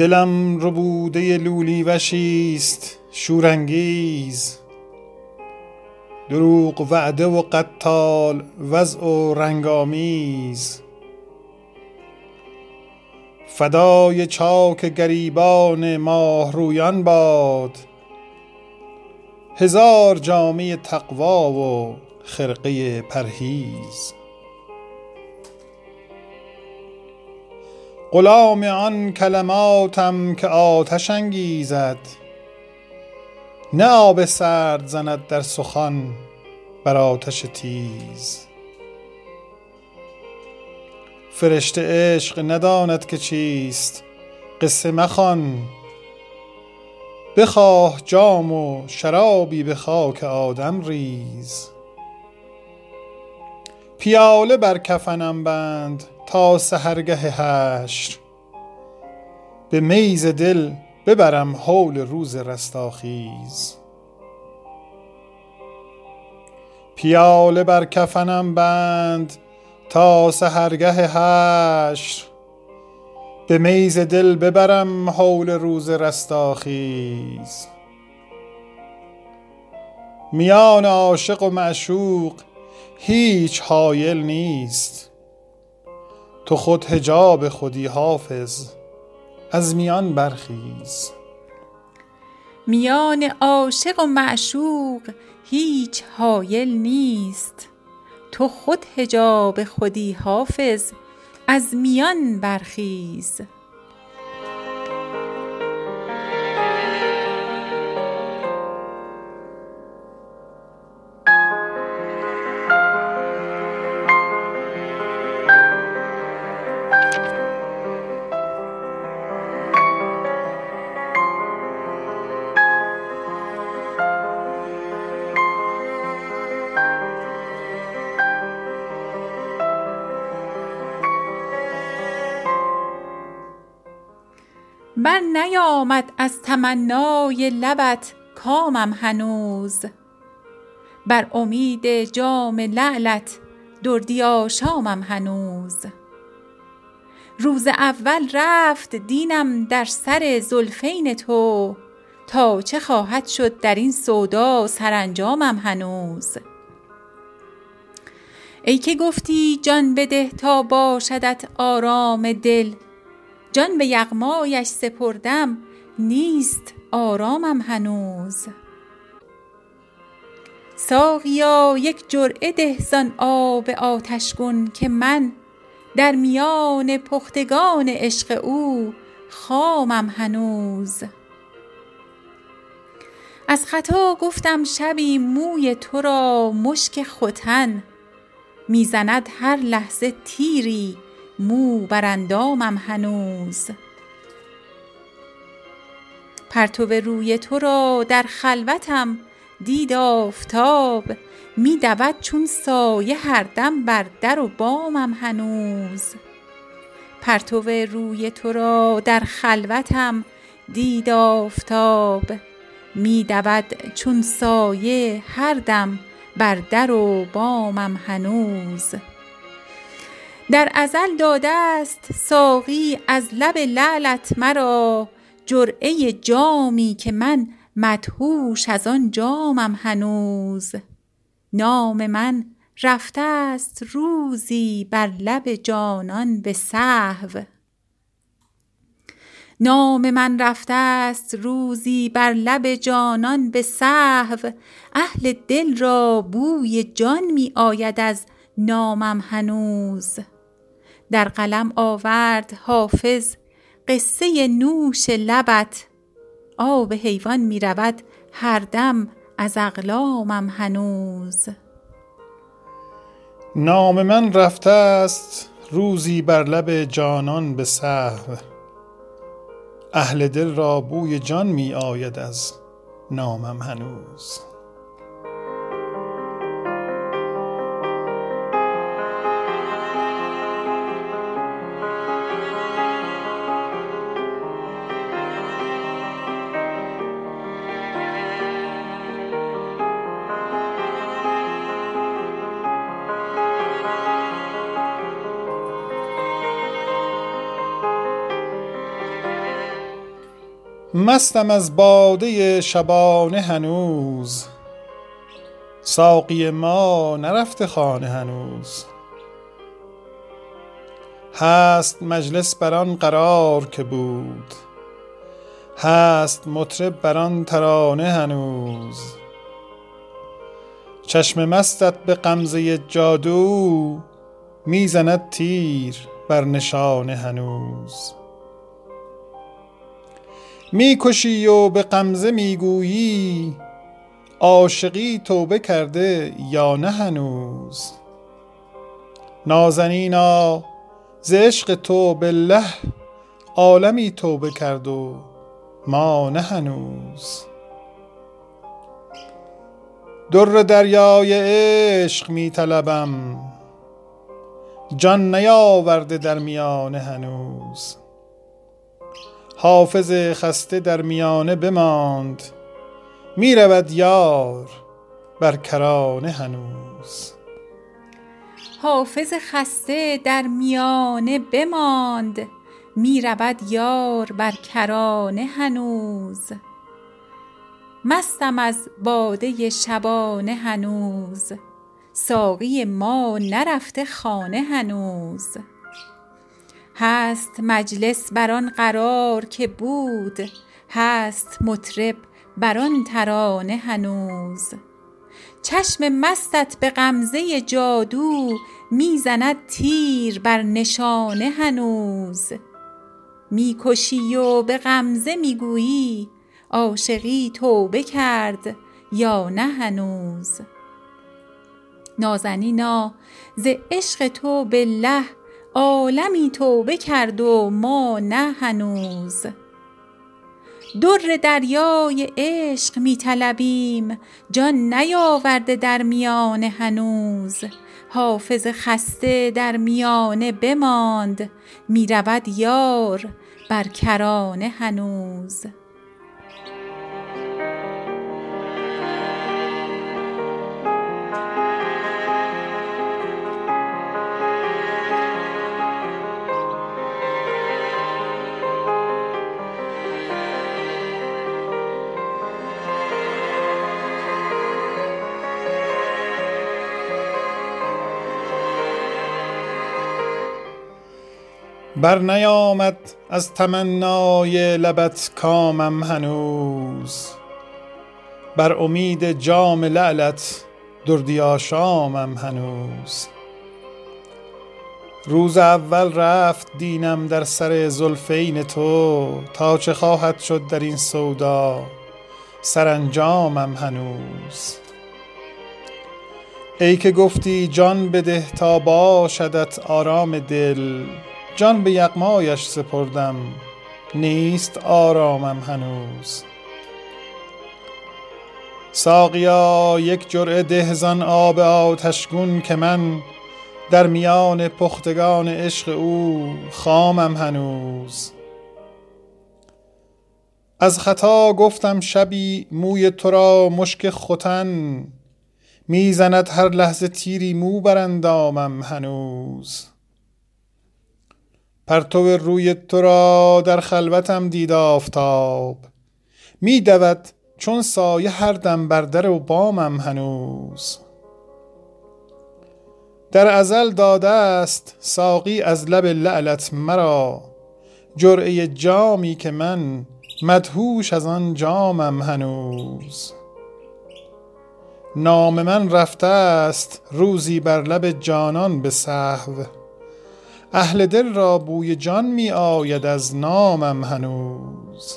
دلم ربوده لولی وشیست شورانگیز. دروغ وعده و قتال وضع و رنگ آمیز. فدای چاک گریبان ماه رویان باد. هزار جامه تقوا و خرقه پرهیز. غلام آن کلماتم که آتش انگیزد. نه آب سرد زند در سخن بر آتش تیز. فرشته عشق نداند که چیست قصه مخوان. بخواه جام و شرابی به خاک آدم ریز. پیاله بر کفنم بند تا سحرگه حشر. به میز دل ببرم هول روز رستاخیز. پیاله بر کفنم بند تا سحرگه حشر. به میز دل ببرم هول روز رستاخیز. میان عاشق و معشوق هیچ حایل نیست. تو خود حجاب خودی حافظ از میان برخیز. میان عاشق و معشوق هیچ حایل نیست. تو خود حجاب خودی حافظ از میان برخیز. بر نیامد از تمنای لبت کامم هنوز. بر امید جام لعلت دردی آشامم هنوز. روز اول رفت دینم در سر زلفین تو تا چه خواهد شد در این سودا سرانجامم هنوز. ای که گفتی جان بده تا باشدت آرام دل جان به یغمایش سپردم نیست آرامم هنوز. ساقیا یک جرعه ده زان آب آتشگون که من در میان پختگان عشق او خامم هنوز. از خطا گفتم شبی موی تو را مشک ختن می زند هر لحظه تیری مو بر اندامم هنوز. پرتو روی تو را در خلوتم دید آفتاب می دود چون سایه هر دم بر در و بامم هنوز. پرتو روی تو را در خلوتم دید آفتاب می دود چون سایه هر دم بر در و بامم هنوز. در ازل داده ست ساقی از لب لعلت مرا جرعه جامی که من مدهوش از آن جامم هنوز. نام من رفته ست روزی بر لب جانان به سهو. اهل دل را بوی جان می آید از نامم هنوز. در قلم آورد حافظ قصه نوش لبت. آب حیوان می رود هر دم از اقلامم هنوز. نام من رفته ست روزی بر لب جانان به سهو اهل دل را بوی جان می آید از نامم هنوز. مستم از باده شبانه هنوز. ساقی ما نرفته خانه هنوز. هست مجلس بران قرار که بود. هست مطرب بران ترانه هنوز. چشم مستت به غمزه جادو می‌زند تیر بر نشانه هنوز. می‌کشی و به غمزه می‌گویی عاشقی توبه کرده یا نه هنوز؟ نازنینا ز عشق تو بالله عالمی توبه کرد و ما نه هنوز. در دریای عشق می طلبم جان نیاورده در میانه هنوز. حافظ خسته در میانه بماند. می رود یار بر کرانه هنوز. حافظ خسته در میانه بماند. می رود یار بر کرانه هنوز. مستم از باده شبانه هنوز. ساقی ما نرفته خانه هنوز. هست مجلس بر آن قرار که بود هست مطرب بر آن ترانه هنوز. چشم مستت به غمزه جادو می زند تیر بر نشانه هنوز. می کشی و به غمزه می گویی عاشقی توبه کرد یا نه هنوز. نازنینا ز عشق تو بالله عالمی توبه کرد و ما نه هنوز. در دریای عشق می طلبیم جان نیاورده در میانه هنوز. حافظ خسته در میانه بماند می رود یار بر کرانه هنوز. بر نیامد از تمنای لبت کامم هنوز. بر امید جام لعلت دردی آشامم هنوز. روز اول رفت دینم در سر زلفین تو. تا چه خواهد شد در این سودا؟ سرانجامم هنوز. ای که گفتی جان بده تا باشدت آرام دل جان به یغمایش سپردم نیست آرامم هنوز. ساقیا یک جرعه ده زان آب آتشگون که من در میان پختگان عشق او خامم هنوز. از خطا گفتم شبی موی تو را مشک ختن می‌زند هر لحظه تیری مو بر اندامم هنوز. پرتو روی تو را در خلوتم دید آفتاب. می دود چون سایه هر دم بر در و بامم هنوز. در ازل داده است ساقی از لب لعلت مرا. جرعه جامی که من مدهوش از آن جامم هنوز. نام من رفته است روزی بر لب جانان به سهو. اهل دل را بوی جان می آید از نامم هنوز.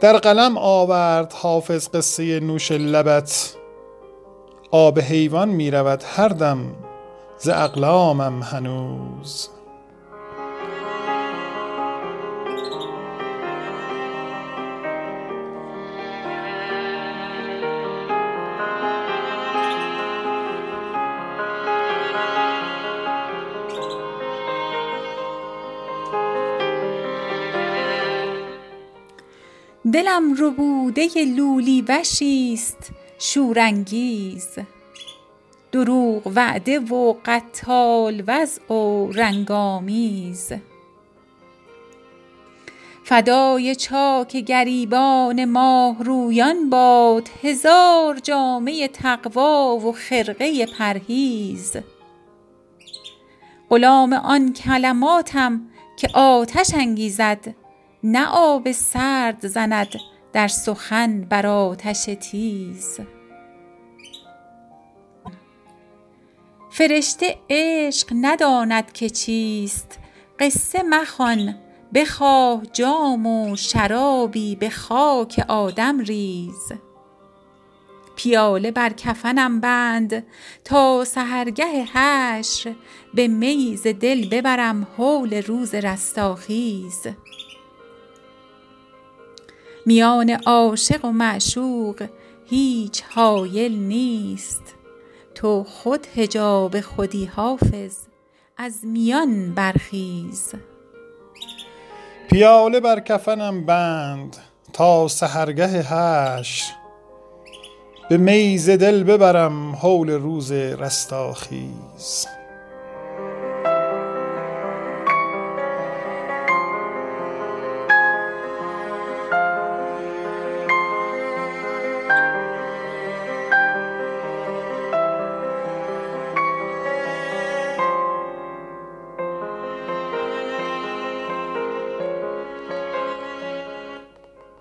در قلم آورد حافظ قصه نوش لبت. آب حیوان می رود هر دم ز اقلامم هنوز. دلم ربوده لولی وشی است شورانگیز. دروغ وعده و قتال وضع و رنگ آمیز فدای چاک گریبان ماه رویان باد هزار جامه تقوا و خرقه پرهیز. غلام آن کلماتم که آتش انگیزد نه آب سرد زند در سخن بر آتش تیز. فرشته عشق نداند که چیست قصه مخوان بخواه جام و شرابی به خاک آدم ریز. پیاله بر کفنم بند تا سحرگه حشر به می ز دل ببرم هول روز رستاخیز. میان عاشق و معشوق هیچ حایل نیست. تو خود حجاب خودی حافظ از میان برخیز. پیاله بر کفنم بند تا سحرگه حشر. به می ز دل ببرم هول روز رستاخیز.